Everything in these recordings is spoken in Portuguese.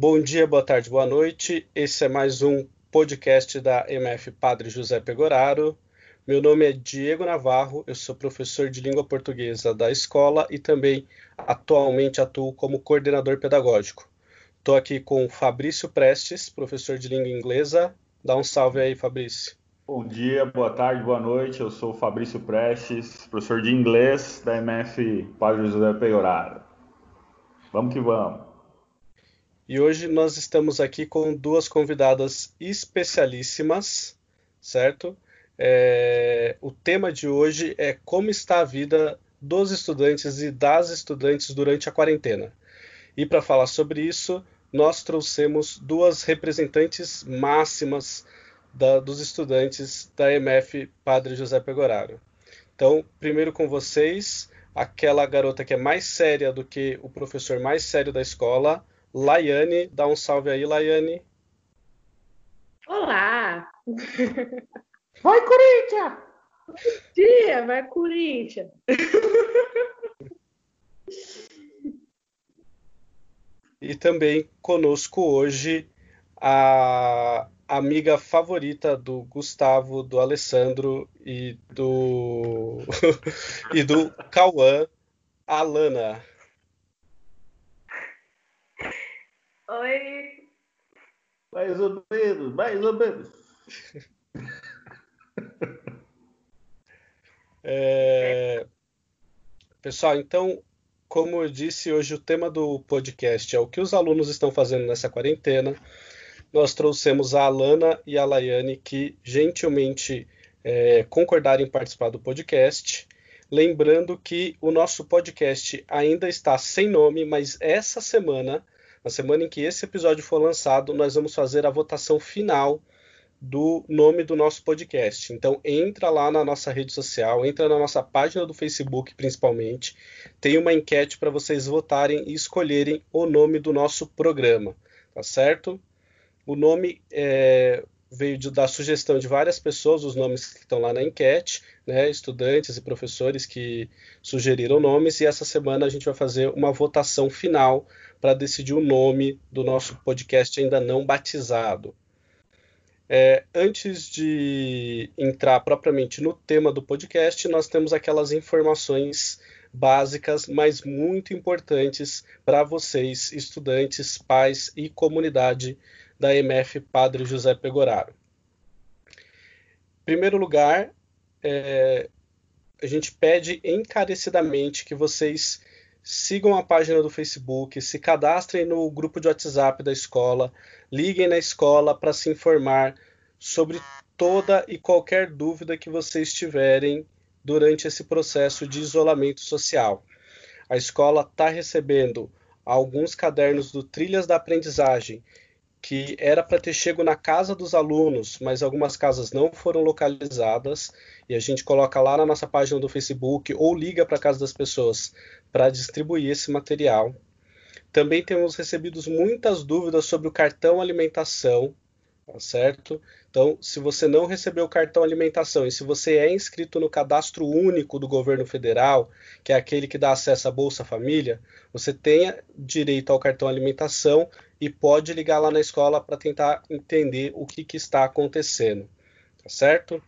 Bom dia, boa tarde, boa noite. Esse é mais um podcast da MF Padre José Pegoraro. Meu nome é Diego Navarro, eu sou professor de língua portuguesa da escola e também atualmente atuo como coordenador pedagógico. Estou aqui com Fabrício Prestes, professor de língua inglesa. Dá um salve aí, Fabrício. Bom dia, boa tarde, boa noite. Eu sou Fabrício Prestes, professor de inglês da MF Padre José Pegoraro. Vamos que vamos. E hoje nós estamos aqui com duas convidadas especialíssimas, certo? É, o tema de hoje é como está a vida dos estudantes e das estudantes durante a quarentena. E para falar sobre isso, nós trouxemos duas representantes máximas da, dos estudantes da MF Padre José Pegoraro. Então, primeiro com vocês, aquela garota que é mais séria do que o professor mais sério da escola, Laiane. Dá um salve aí, Laiane. Olá! Vai, Corinthians! Bom dia, vai, Corinthians! E também conosco hoje a amiga favorita do Gustavo, do Alessandro e do e do Cauã, Alana. Oi! Mais ou menos, mais ou menos. É... Pessoal, então, como eu disse, hoje o tema do podcast é o que os alunos estão fazendo nessa quarentena. Nós trouxemos a Alana e a Laiane, que gentilmente é, concordaram em participar do podcast. Lembrando que o nosso podcast ainda está sem nome, mas essa semana, na semana em que esse episódio for lançado, nós vamos fazer a votação final do nome do nosso podcast. Então entra lá na nossa rede social, entra na nossa página do Facebook principalmente, tem uma enquete para vocês votarem e escolherem o nome do nosso programa, tá certo? O nome é, veio de, da sugestão de várias pessoas, os nomes que estão lá na enquete, né, estudantes e professores que sugeriram nomes, e essa semana a gente vai fazer uma votação final para decidir o nome do nosso podcast ainda não batizado. É, antes de entrar propriamente no tema do podcast, nós temos aquelas informações básicas, mas muito importantes para vocês, estudantes, pais e comunidade da MF Padre José Pegoraro. Em primeiro lugar, é, a gente pede encarecidamente que vocês sigam a página do Facebook, se cadastrem no grupo de WhatsApp da escola, liguem na escola para se informar sobre toda e qualquer dúvida que vocês tiverem durante esse processo de isolamento social. A escola está recebendo alguns cadernos do Trilhas da Aprendizagem, que era para ter chego na casa dos alunos, mas algumas casas não foram localizadas, e a gente coloca lá na nossa página do Facebook ou liga para a casa das pessoas para distribuir esse material. Também temos recebido muitas dúvidas sobre o cartão alimentação, tá certo? Então, se você não recebeu o cartão alimentação e se você é inscrito no cadastro único do governo federal, que é aquele que dá acesso à Bolsa Família, você tem direito ao cartão alimentação e pode ligar lá na escola para tentar entender o que, que está acontecendo, tá certo?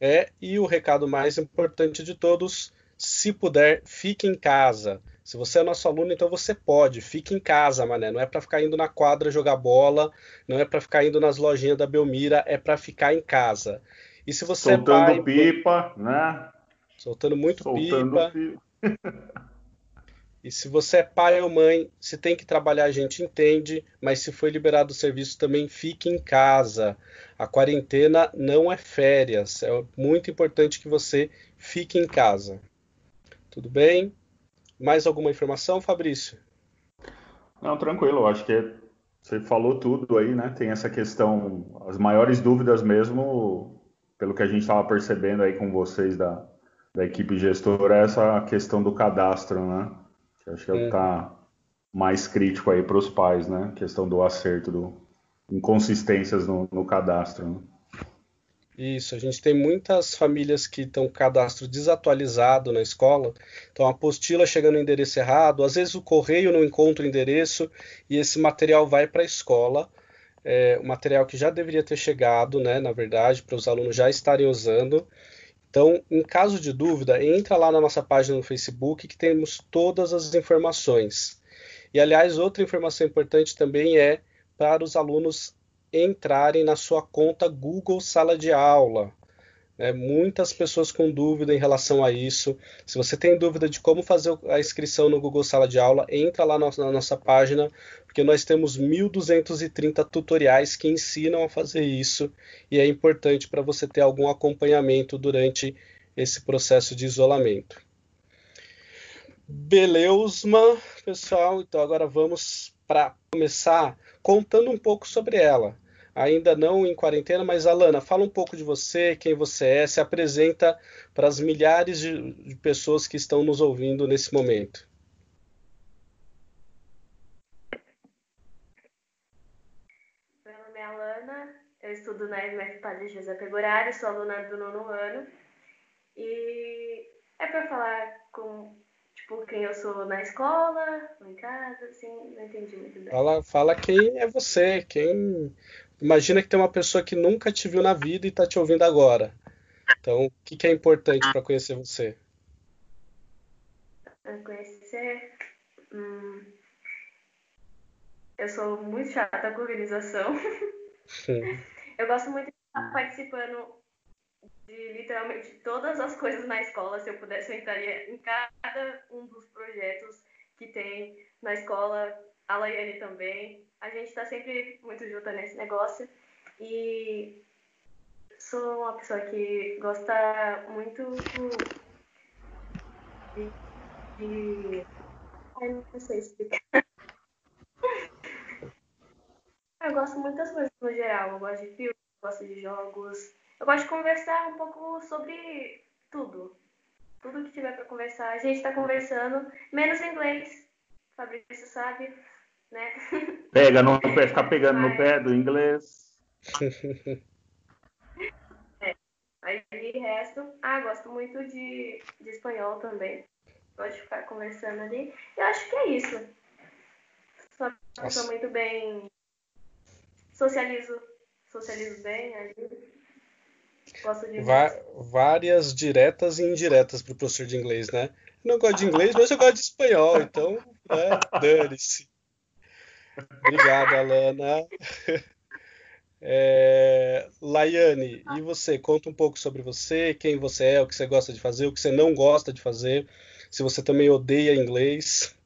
É, e o recado mais importante de todos, se puder, fique em casa. Se você é nosso aluno, então você pode. Fique em casa, mané. Não é para ficar indo na quadra jogar bola, não é para ficar indo nas lojinhas da Belmira, é para ficar em casa. E se você é Soltando é pai, pipa, né? Soltando muito Soltando pipa. pipa. E se você é pai ou mãe, se tem que trabalhar, a gente entende, mas se foi liberado o serviço, também fique em casa. A quarentena não é férias. É muito importante que você fique em casa. Tudo bem? Mais alguma informação, Fabrício? Não, tranquilo. Eu acho que você falou tudo aí, né? Tem essa questão, as maiores dúvidas mesmo, pelo que a gente estava percebendo aí com vocês da, da equipe gestora, é essa questão do cadastro, né? Que acho que é o que está mais crítico aí para os pais, né? A questão do acerto, do inconsistências no, no cadastro. Né? Isso, a gente tem muitas famílias que estão com cadastro desatualizado na escola, então a apostila chega no endereço errado, às vezes o correio não encontra o endereço e esse material vai para a escola, é, o material que já deveria ter chegado, né, na verdade, para os alunos já estarem usando. Então, em caso de dúvida, entra lá na nossa página no Facebook que temos todas as informações. E aliás, outra informação importante também é para os alunos entrarem na sua conta Google Sala de Aula. É, muitas pessoas com dúvida em relação a isso. Se você tem dúvida de como fazer a inscrição no Google Sala de Aula, entra lá na, na nossa página, porque nós temos 1.230 tutoriais que ensinam a fazer isso e é importante para você ter algum acompanhamento durante esse processo de isolamento. Beleusma, pessoal. Então agora vamos para começar contando um pouco sobre ela ainda não em quarentena, mas Alana, fala um pouco de você, quem você é, se apresenta para as milhares de, pessoas que estão nos ouvindo nesse momento. Meu nome é Alana, eu estudo na FMF Padre José Pegorari, sou aluna do nono ano. E é para falar com tipo quem eu sou na escola, em casa, assim, não entendi muito bem. Fala, fala quem é você, quem Imagina que tem uma pessoa que nunca te viu na vida e está te ouvindo agora. Então, o que, que é importante para conhecer você? Para conhecer. Hum, eu sou muito chata com organização. eu gosto muito de estar participando de literalmente todas as coisas na escola. Se eu pudesse, eu entraria em cada um dos projetos que tem na escola. A Laiane também a gente está sempre muito junta nesse negócio. E sou uma pessoa que gosta muito de. de... Ai, não sei explicar. Eu gosto muito das coisas no geral. Eu gosto de filmes, gosto de jogos. Eu gosto de conversar um pouco sobre tudo. Tudo que tiver para conversar. A gente está conversando, menos inglês. Fabrício sabe né? Pega no pé, fica pegando Mas... no pé do inglês. É. Aí de resto, ah, gosto muito de, de espanhol também. Gosto de ficar conversando ali. Eu acho que é isso. Sou uma pessoa muito bem. Socializo. Socializo bem ali. Gosto de. várias diretas e indiretas para o professor de inglês, né? Não gosto de inglês, mas eu gosto de espanhol, então, né, dane-se. Obrigado, Alana. É, Laiane, e você? Conta um pouco sobre você, quem você é, o que você gosta de fazer, o que você não gosta de fazer, se você também odeia inglês.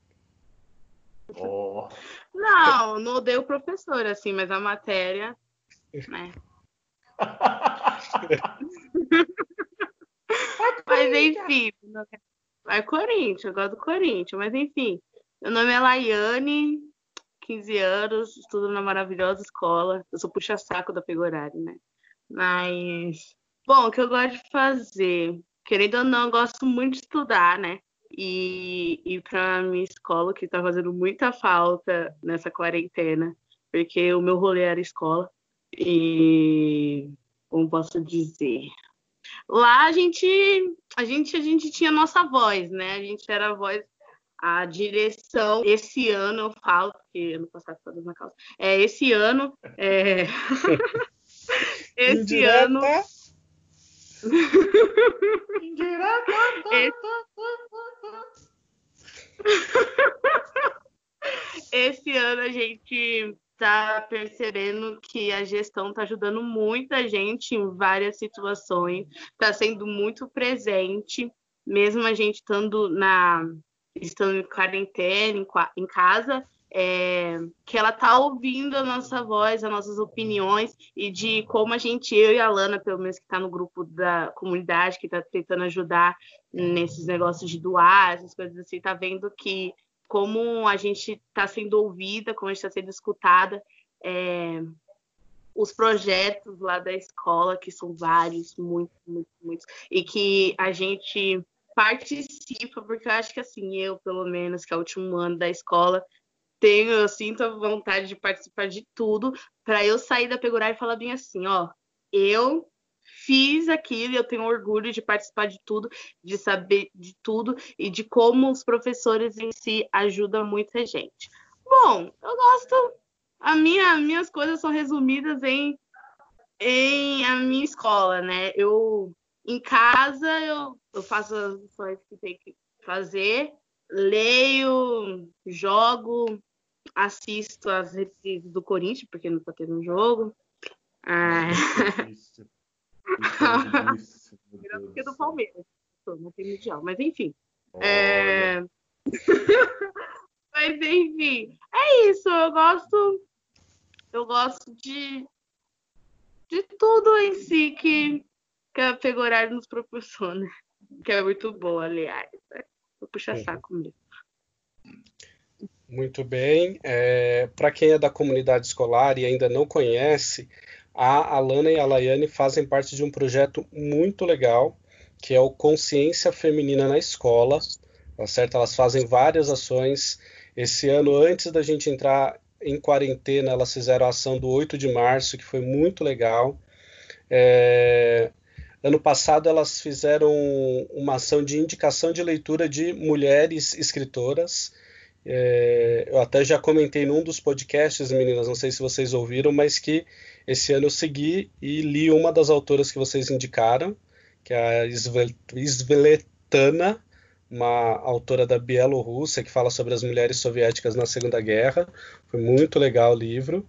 Oh. Não, não odeio o professor, assim, mas a matéria, né? mas enfim, vai Corinthians, eu gosto do Corinthians, mas enfim, meu nome é Laiane, 15 anos, estudo na maravilhosa escola. Eu sou puxa-saco da Pegorari, né? Mas, bom, o que eu gosto de fazer, querendo ou não, eu gosto muito de estudar, né? E ir para minha escola, que está fazendo muita falta nessa quarentena, porque o meu rolê era escola. E como posso dizer? Lá a gente, a gente, a gente tinha nossa voz, né? A gente era a voz a direção esse ano eu falo porque ano passado foi na causa é esse ano é... esse Indireta. ano Indireta. esse... esse ano a gente está percebendo que a gestão está ajudando muita gente em várias situações, está sendo muito presente, mesmo a gente estando na estando em quarentena, em, em casa, é, que ela tá ouvindo a nossa voz, as nossas opiniões e de como a gente, eu e a Lana, pelo menos que está no grupo da comunidade, que está tentando ajudar nesses negócios de doar, essas coisas assim, tá vendo que como a gente está sendo ouvida, como a gente está sendo escutada, é, os projetos lá da escola, que são vários, muitos, muitos, muitos, e que a gente participa, porque eu acho que assim, eu, pelo menos, que é o último ano da escola, tenho, eu sinto a vontade de participar de tudo, para eu sair da Pegurar e falar bem assim, ó, eu fiz aquilo, eu tenho orgulho de participar de tudo, de saber de tudo e de como os professores em si ajudam muita gente. Bom, eu gosto. A minha, minhas coisas são resumidas em, em a minha escola, né? Eu em casa eu, eu faço as lições que tem que fazer, leio, jogo, assisto as reprises do Corinthians, porque não tá tendo jogo. Ah. Isso, isso, porque do Palmeiras, não tem mundial, mas enfim. É... mas enfim, é isso. Eu gosto, eu gosto de de tudo em si que, que a Pegorari nos proporciona, que é muito boa, aliás. Né? Vou puxar saco mesmo. Muito bem. É, Para quem é da comunidade escolar e ainda não conhece, a Alana e a Laiane fazem parte de um projeto muito legal, que é o Consciência Feminina na Escola. Tá certo? Elas fazem várias ações. Esse ano, antes da gente entrar em quarentena, elas fizeram a ação do 8 de março, que foi muito legal. É... Ano passado, elas fizeram uma ação de indicação de leitura de mulheres escritoras. É, eu até já comentei num dos podcasts, meninas, não sei se vocês ouviram, mas que esse ano eu segui e li uma das autoras que vocês indicaram, que é a Svetlana, uma autora da Bielorrússia, que fala sobre as mulheres soviéticas na Segunda Guerra. Foi muito legal o livro.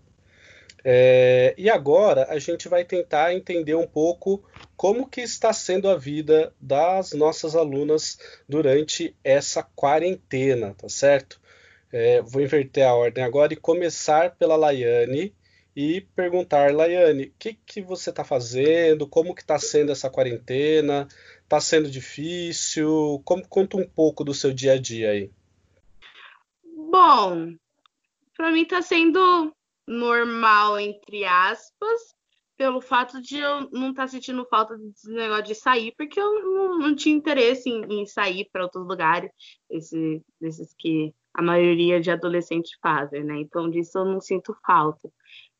É, e agora a gente vai tentar entender um pouco como que está sendo a vida das nossas alunas durante essa quarentena, tá certo? É, vou inverter a ordem agora e começar pela Laiane e perguntar, Laiane, o que, que você está fazendo? Como que está sendo essa quarentena? Está sendo difícil? Como, conta um pouco do seu dia a dia aí. Bom, para mim está sendo normal, entre aspas, pelo fato de eu não estar tá sentindo falta desse negócio de sair, porque eu não, não tinha interesse em, em sair para outros lugares, esse, esses que a maioria de adolescentes fazem, né? Então disso eu não sinto falta.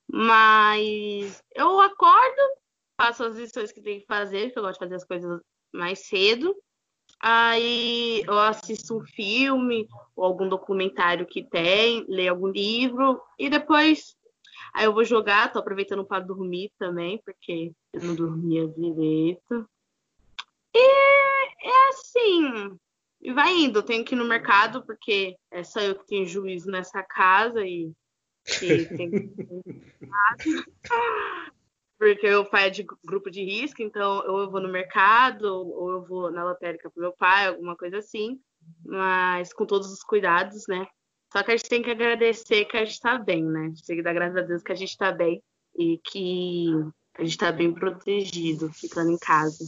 Mas eu acordo, faço as lições que tem que fazer, que eu gosto de fazer as coisas mais cedo. Aí eu assisto um filme ou algum documentário que tem, leio algum livro e depois aí eu vou jogar, tô aproveitando para dormir também, porque eu não dormia direito. E é assim, e vai indo, eu tenho que ir no mercado, porque é só eu que tenho juízo nessa casa e, tem que porque o pai é de grupo de risco, então ou eu vou no mercado, ou eu vou na lotérica pro meu pai, alguma coisa assim, mas com todos os cuidados, né? Só que a gente tem que agradecer que a gente tá bem, né? A gente tem que dar graças a Deus que a gente tá bem e que a gente tá bem protegido, ficando em casa.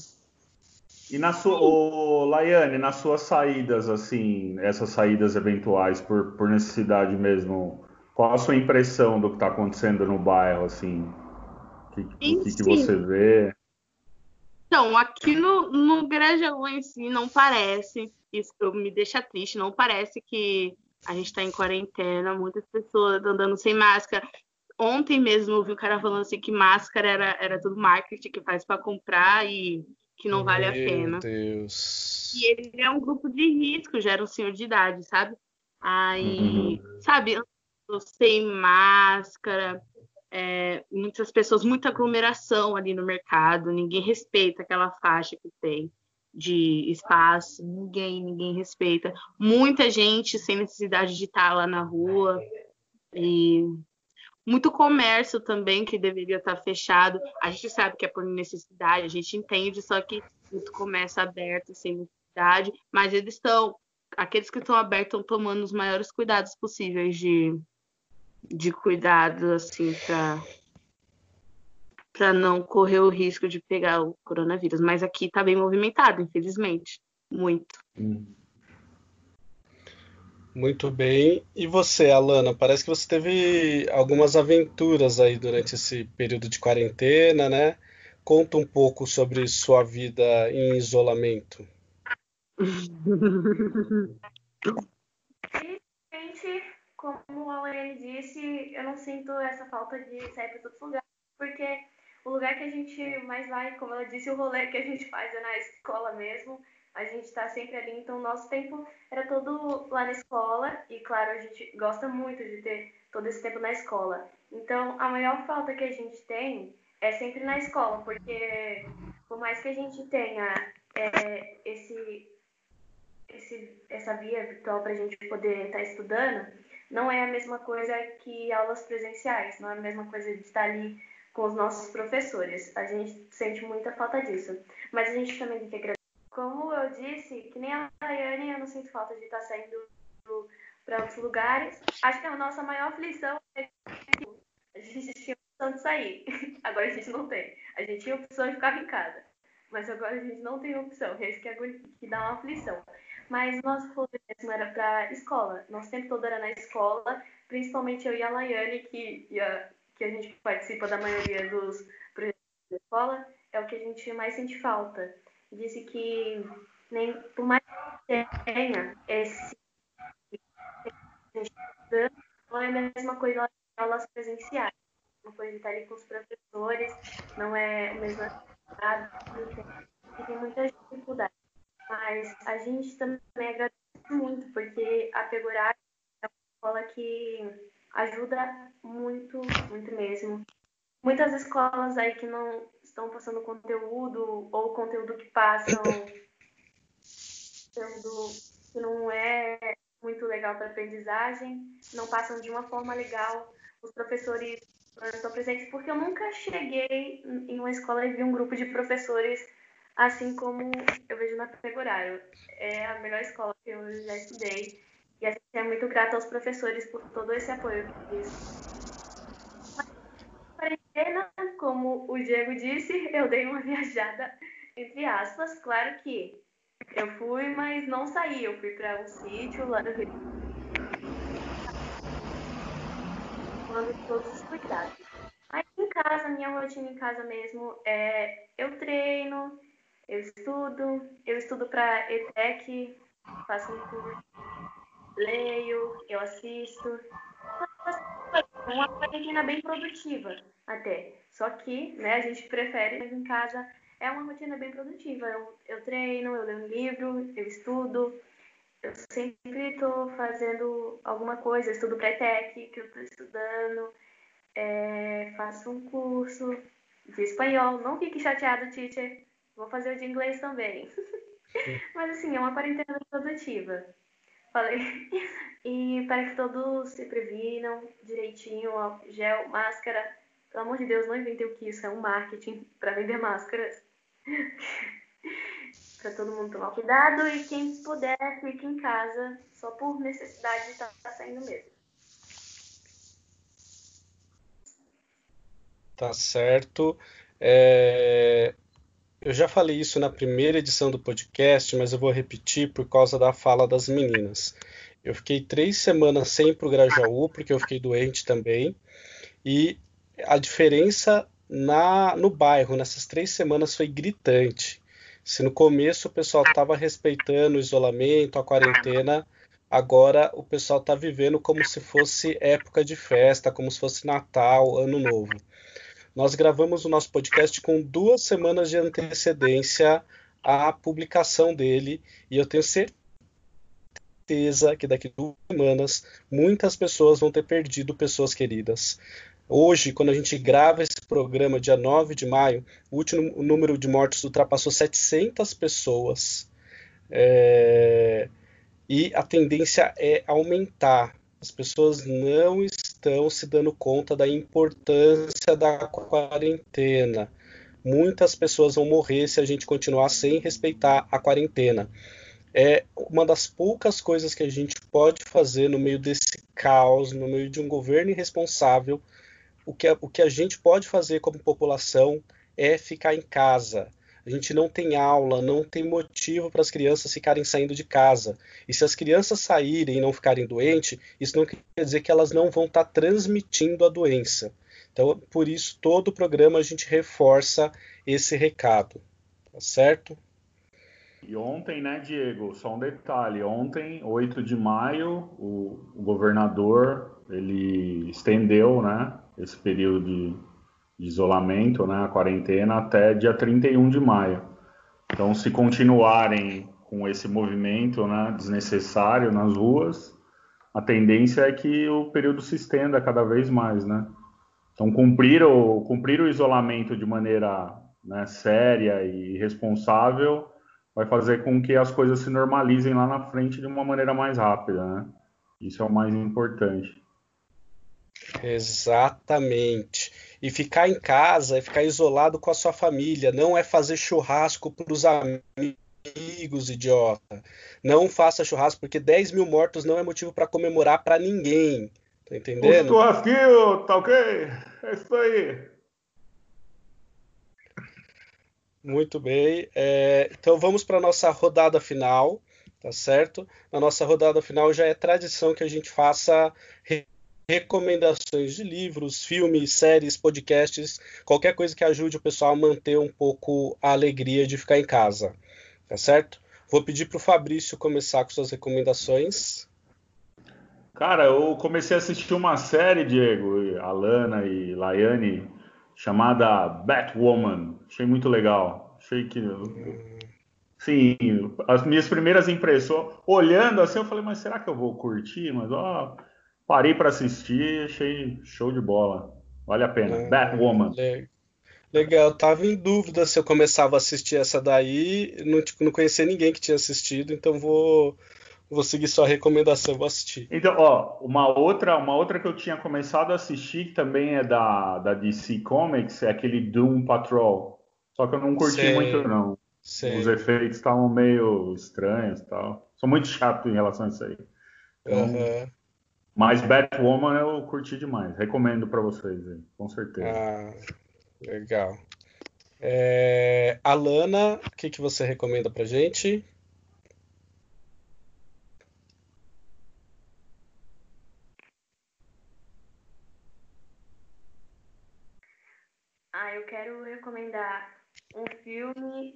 E na sua, ô, Laiane, nas suas saídas, assim, essas saídas eventuais por, por necessidade mesmo, qual a sua impressão do que está acontecendo no bairro, assim? O que, que, que, você vê? Então, aqui no, no Grajaú em si não parece, isso me deixa triste, não parece que a gente está em quarentena, muitas pessoas andando sem máscara. Ontem mesmo eu vi o cara falando assim que máscara era, era tudo marketing que faz para comprar e que não vale a pena. Meu Deus. E ele é um grupo de risco, já era um senhor de idade, sabe? Aí, uhum. sabe, sem máscara, é, muitas pessoas, muita aglomeração ali no mercado, ninguém respeita aquela faixa que tem de espaço, ninguém, ninguém respeita. Muita gente sem necessidade de estar lá na rua. E muito comércio também que deveria estar fechado. A gente sabe que é por necessidade, a gente entende, só que muito comércio aberto sem necessidade, mas eles estão, aqueles que estão abertos estão tomando os maiores cuidados possíveis de, de cuidado, assim, para para não correr o risco de pegar o coronavírus. Mas aqui está bem movimentado, infelizmente, muito. Hum. Muito bem. E você, Alana? Parece que você teve algumas aventuras aí durante esse período de quarentena, né? Conta um pouco sobre sua vida em isolamento. Infelizmente, como a Lorene disse, eu não sinto essa falta de sair para todos os lugares, porque o lugar que a gente mais vai, como ela disse, o rolê que a gente faz é na escola mesmo. A gente está sempre ali, então nosso tempo era todo lá na escola e, claro, a gente gosta muito de ter todo esse tempo na escola. Então, a maior falta que a gente tem é sempre na escola, porque por mais que a gente tenha é, esse, esse, essa via virtual para a gente poder estar tá estudando, não é a mesma coisa que aulas presenciais, não é a mesma coisa de estar ali com os nossos professores. A gente sente muita falta disso. Mas a gente também tem que agradecer. Como eu disse, que nem a Daiane, eu não sinto falta de estar saindo para outros lugares. Acho que a nossa maior aflição é que a gente tinha opção de sair. Agora a gente não tem. A gente tinha opção de ficar em casa. Mas agora a gente não tem opção. É isso que, é, que dá uma aflição. Mas nosso rolê mesmo era para escola. Nosso tempo todo era na escola, principalmente eu e a Laiane, que, que a gente participa da maioria dos projetos da escola, é o que a gente mais sente falta. Disse que nem por mais que tenha esse não é a mesma coisa em aulas presenciais. Uma coisa de estar ali com os professores, não é o mesmo tem muita dificuldade. Mas a gente também agradece muito, porque a Pegorá é uma escola que ajuda muito, muito mesmo. Muitas escolas aí que não estão passando conteúdo ou conteúdo que passam conteúdo que não é muito legal para aprendizagem, não passam de uma forma legal. Os professores estão presentes porque eu nunca cheguei em uma escola e vi um grupo de professores assim como eu vejo na Pegorário. É a melhor escola que eu já estudei e a gente é muito grata aos professores por todo esse apoio que eles quarentena, como o Diego disse, eu dei uma viajada entre aspas. Claro que eu fui, mas não saí. Eu fui para um sítio lá no Rio. Tomando todos os cuidados. Mas em casa, minha rotina em casa mesmo é eu treino, eu estudo, eu estudo para ETEC, faço um curso, leio, eu assisto. Uma quarentena bem produtiva até. Só que, né, a gente prefere em casa. É uma rotina bem produtiva. Eu, eu treino, eu leio um livro, eu estudo. Eu sempre estou fazendo alguma coisa. Eu estudo para ETEC, que eu estou estudando. É, faço um curso de espanhol. Não fique chateado, teacher Vou fazer o de inglês também. Mas assim, é uma quarentena produtiva. Falei. E para que todos se previnam direitinho, ó, gel, máscara. Pelo amor de Deus, não inventem o que isso é um marketing para vender máscaras. para todo mundo tomar cuidado e quem puder fique em casa só por necessidade de estar tá saindo mesmo. Tá certo. É... Eu já falei isso na primeira edição do podcast, mas eu vou repetir por causa da fala das meninas. Eu fiquei três semanas sem ir para o Grajaú, porque eu fiquei doente também. E a diferença na, no bairro nessas três semanas foi gritante. Se no começo o pessoal estava respeitando o isolamento, a quarentena, agora o pessoal está vivendo como se fosse época de festa, como se fosse Natal, Ano Novo. Nós gravamos o nosso podcast com duas semanas de antecedência à publicação dele e eu tenho certeza que daqui duas semanas muitas pessoas vão ter perdido pessoas queridas. Hoje, quando a gente grava esse programa, dia 9 de maio, o último número de mortes ultrapassou 700 pessoas. É... E a tendência é aumentar. As pessoas não estão estão se dando conta da importância da quarentena. Muitas pessoas vão morrer se a gente continuar sem respeitar a quarentena. É uma das poucas coisas que a gente pode fazer no meio desse caos, no meio de um governo irresponsável. O que a, o que a gente pode fazer como população é ficar em casa a gente não tem aula, não tem motivo para as crianças ficarem saindo de casa. E se as crianças saírem e não ficarem doentes, isso não quer dizer que elas não vão estar tá transmitindo a doença. Então, por isso, todo o programa a gente reforça esse recado. Tá certo? E ontem, né, Diego, só um detalhe. Ontem, 8 de maio, o, o governador ele estendeu né, esse período de de isolamento, né, a quarentena, até dia 31 de maio. Então, se continuarem com esse movimento né, desnecessário nas ruas, a tendência é que o período se estenda cada vez mais, né? Então, cumprir o, cumprir o isolamento de maneira né, séria e responsável vai fazer com que as coisas se normalizem lá na frente de uma maneira mais rápida, né? Isso é o mais importante. Exatamente. E ficar em casa é ficar isolado com a sua família, não é fazer churrasco para os amigos, idiota. Não faça churrasco, porque 10 mil mortos não é motivo para comemorar para ninguém. Tá entendendo? O churrasquinho, tá ok? É isso aí. Muito bem. É, então vamos para a nossa rodada final, tá certo? Na nossa rodada final já é tradição que a gente faça recomendações de livros, filmes, séries, podcasts, qualquer coisa que ajude o pessoal a manter um pouco a alegria de ficar em casa, tá certo? Vou pedir para o Fabrício começar com suas recomendações. Cara, eu comecei a assistir uma série, Diego, Alana e Laiane, chamada Batwoman. Achei muito legal. Achei que. Sim, as minhas primeiras impressões, olhando assim, eu falei, mas será que eu vou curtir? Mas ó, Parei para assistir, achei show de bola. Vale a pena. Ah, Batwoman. Legal, eu tava em dúvida se eu começava a assistir essa daí. Não, tipo, não conhecia ninguém que tinha assistido, então vou, vou seguir sua recomendação, vou assistir. Então, ó, uma outra, uma outra que eu tinha começado a assistir, que também é da, da DC Comics, é aquele Doom Patrol. Só que eu não curti Sei. muito, não. Sei. Os efeitos estavam meio estranhos e tal. Sou muito chato em relação a isso aí. Então, uhum. Mas Batwoman eu curti demais. Recomendo para vocês, aí, com certeza. Ah, legal. É, Alana, o que, que você recomenda pra gente? Ah, eu quero recomendar um filme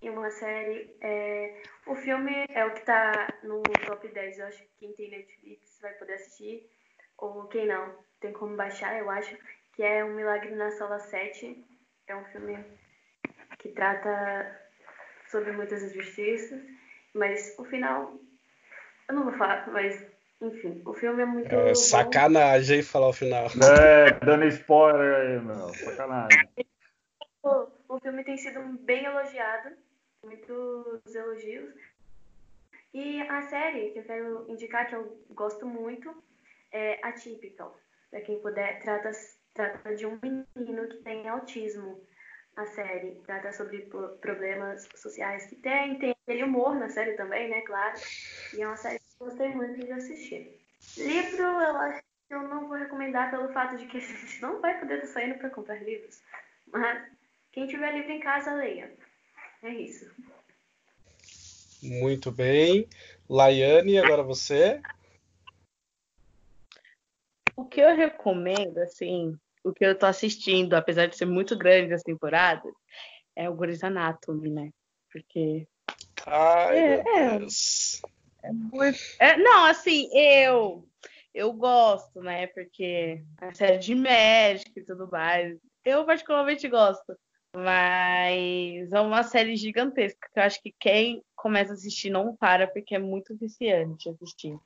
e uma série. É, o filme é o que está no top 10. Eu acho que quem tem Netflix vai poder assistir. Ou quem não, tem como baixar, eu acho. Que é Um Milagre na Sala 7. É um filme que trata sobre muitas injustiças. Mas o final. Eu não vou falar, mas enfim, o filme é muito. É, sacanagem falar o final. É, dando spoiler aí, meu. Sacanagem. O, o filme tem sido bem elogiado muitos elogios. E a série que eu quero indicar, que eu gosto muito, é Atypical. Para quem puder, trata, trata de um menino que tem autismo. A série trata sobre problemas sociais que tem, tem aquele humor na série também, né, claro. E é uma série que eu gostei muito de assistir. Livro, eu acho que eu não vou recomendar pelo fato de que a gente não vai poder estar saindo para comprar livros. Mas quem tiver livro em casa, leia. É isso. Muito bem. Laiane, agora você. O que eu recomendo, assim, o que eu tô assistindo, apesar de ser muito grande as temporadas, é o Grey's Anatomy, né? Porque. Ai, é, meu é, Deus. É muito... é, não, assim, eu eu gosto, né? Porque a série de médico e tudo mais. Eu particularmente gosto. Mas é uma série gigantesca que eu acho que quem começa a assistir não para porque é muito viciante assistir.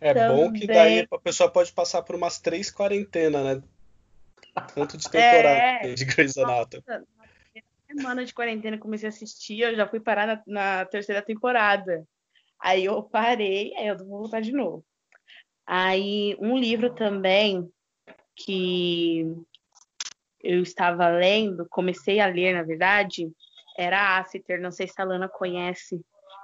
É Também... bom que daí a pessoa pode passar por umas três quarentenas, né? Tanto de temporada é... de Grey's Anatomy. Semana de quarentena comecei a assistir, eu já fui parar na, na, terceira temporada. Aí eu parei, aí eu vou voltar de novo. Aí um livro também que eu estava lendo, comecei a ler, na verdade, era Aster, não sei se a Lana conhece.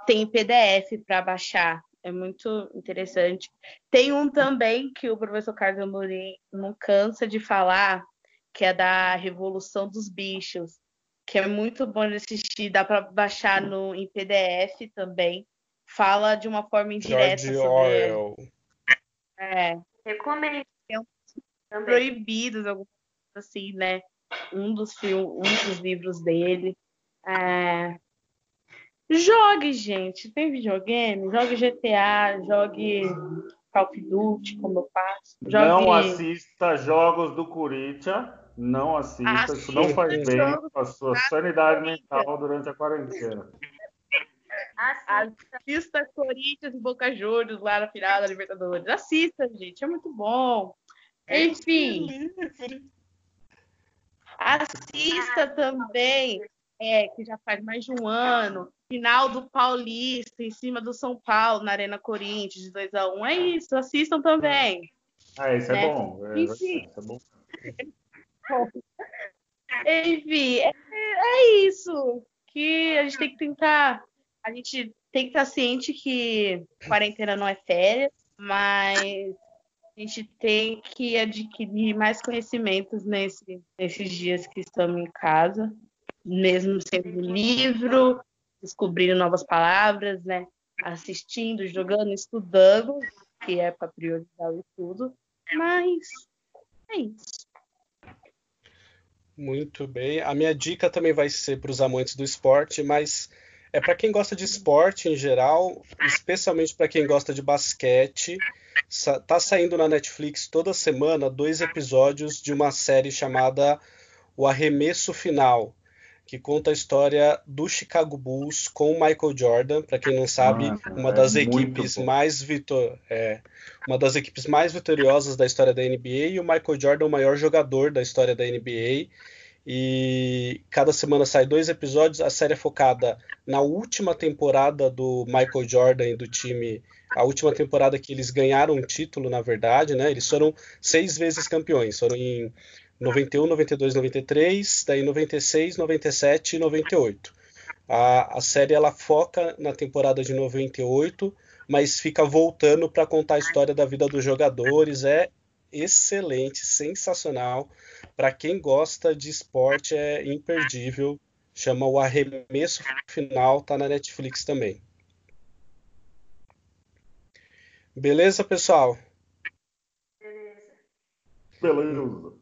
Tem PDF para baixar, é muito interessante. Tem um também que o professor Carlos Amorim não cansa de falar, que é da Revolução dos Bichos, que é muito bom de assistir, dá para baixar no, em PDF também. Fala de uma forma indireta George sobre... Orwell. É. Recomendo. Proibidos, algumas assim, né? Um dos, um dos livros dele. É... Jogue, gente. Tem videogame? Jogue GTA, jogue Call of Duty, como eu faço. Jogue... Não assista jogos do Corinthians. não assista, assista isso não faz bem para a sua sanidade mental durante a quarentena. Assista Corinthians e Boca Juniors lá na final da Libertadores. Assista, gente, é muito bom. Enfim. Assista também, é, que já faz mais de um ano, final do Paulista em cima do São Paulo, na Arena Corinthians, de 2 a 1 um. É isso, assistam também. Ah, isso é né? bom. É, Enfim. Isso é bom. Enfim, é, é isso. Que a gente tem que tentar. A gente tem que estar ciente que quarentena não é férias, mas a gente tem que adquirir mais conhecimentos nesse, nesses dias que estamos em casa, mesmo sendo livro, descobrindo novas palavras, né? Assistindo, jogando, estudando, que é para priorizar o estudo. Mas é isso. Muito bem. A minha dica também vai ser para os amantes do esporte, mas é para quem gosta de esporte em geral, especialmente para quem gosta de basquete. Tá saindo na Netflix toda semana dois episódios de uma série chamada O Arremesso Final, que conta a história do Chicago Bulls com o Michael Jordan, para quem não sabe, Nossa, uma das é equipes mais vitor é, uma das equipes mais vitoriosas da história da NBA e o Michael Jordan o maior jogador da história da NBA e cada semana sai dois episódios. A série é focada na última temporada do Michael Jordan e do time, a última temporada que eles ganharam um título, na verdade, né? Eles foram seis vezes campeões, foram em 91, 92, 93, daí 96, 97 e 98. A, a série ela foca na temporada de 98, mas fica voltando para contar a história da vida dos jogadores. É excelente, sensacional. Para quem gosta de esporte, é imperdível. Chama O Arremesso Final, tá na Netflix também. Beleza, pessoal? Beleza.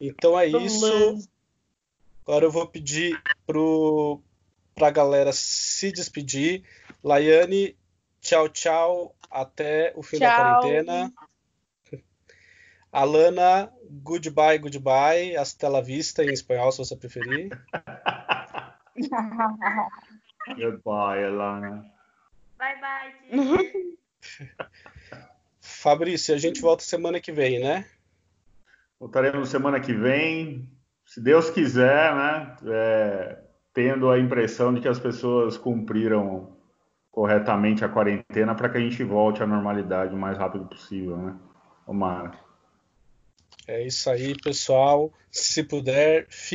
Então é isso. Agora eu vou pedir para a galera se despedir. Laiane, tchau, tchau. Até o fim tchau. da quarentena. Alana, goodbye, goodbye. Hasta la vista em espanhol, se você preferir. goodbye, Alana. Bye, bye. Fabrício, a gente volta semana que vem, né? Voltaremos semana que vem, se Deus quiser, né? É, tendo a impressão de que as pessoas cumpriram corretamente a quarentena para que a gente volte à normalidade o mais rápido possível, né? Tomara. É isso aí, pessoal. Se puder, fique